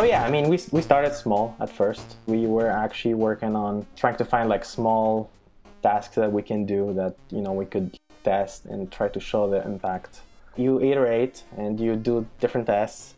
So yeah, I mean, we, we started small at first. We were actually working on trying to find like small tasks that we can do that, you know, we could test and try to show the impact. You iterate and you do different tests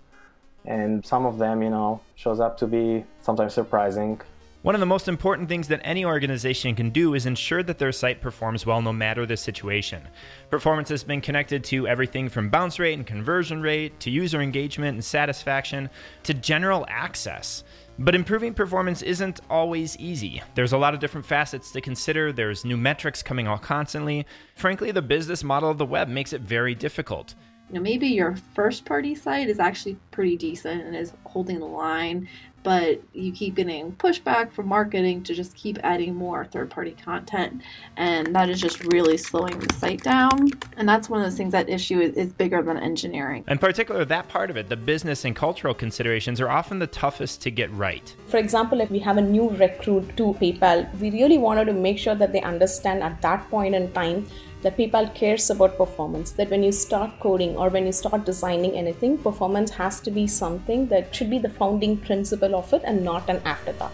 and some of them, you know, shows up to be sometimes surprising. One of the most important things that any organization can do is ensure that their site performs well no matter the situation. Performance has been connected to everything from bounce rate and conversion rate to user engagement and satisfaction to general access. But improving performance isn't always easy. There's a lot of different facets to consider, there's new metrics coming out constantly. Frankly, the business model of the web makes it very difficult you know, maybe your first party site is actually pretty decent and is holding the line, but you keep getting pushback from marketing to just keep adding more third party content. And that is just really slowing the site down. And that's one of those things that issue is, is bigger than engineering. In particular, that part of it, the business and cultural considerations, are often the toughest to get right. For example, if we have a new recruit to PayPal, we really wanted to make sure that they understand at that point in time that PayPal cares about performance, that when you start coding or when you start designing anything, performance has to be something that should be the founding principle of it and not an afterthought.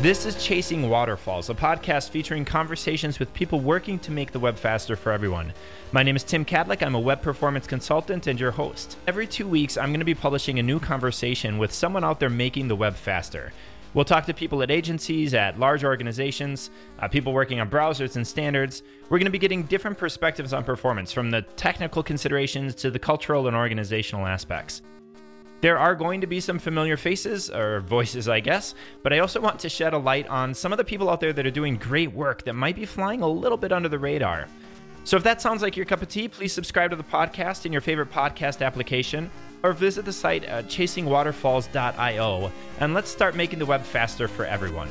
This is Chasing Waterfalls, a podcast featuring conversations with people working to make the web faster for everyone. My name is Tim Kadlec. I'm a web performance consultant and your host. Every two weeks, I'm going to be publishing a new conversation with someone out there making the web faster. We'll talk to people at agencies, at large organizations, uh, people working on browsers and standards. We're going to be getting different perspectives on performance, from the technical considerations to the cultural and organizational aspects. There are going to be some familiar faces, or voices, I guess, but I also want to shed a light on some of the people out there that are doing great work that might be flying a little bit under the radar. So if that sounds like your cup of tea, please subscribe to the podcast in your favorite podcast application or visit the site at chasingwaterfalls.io and let's start making the web faster for everyone.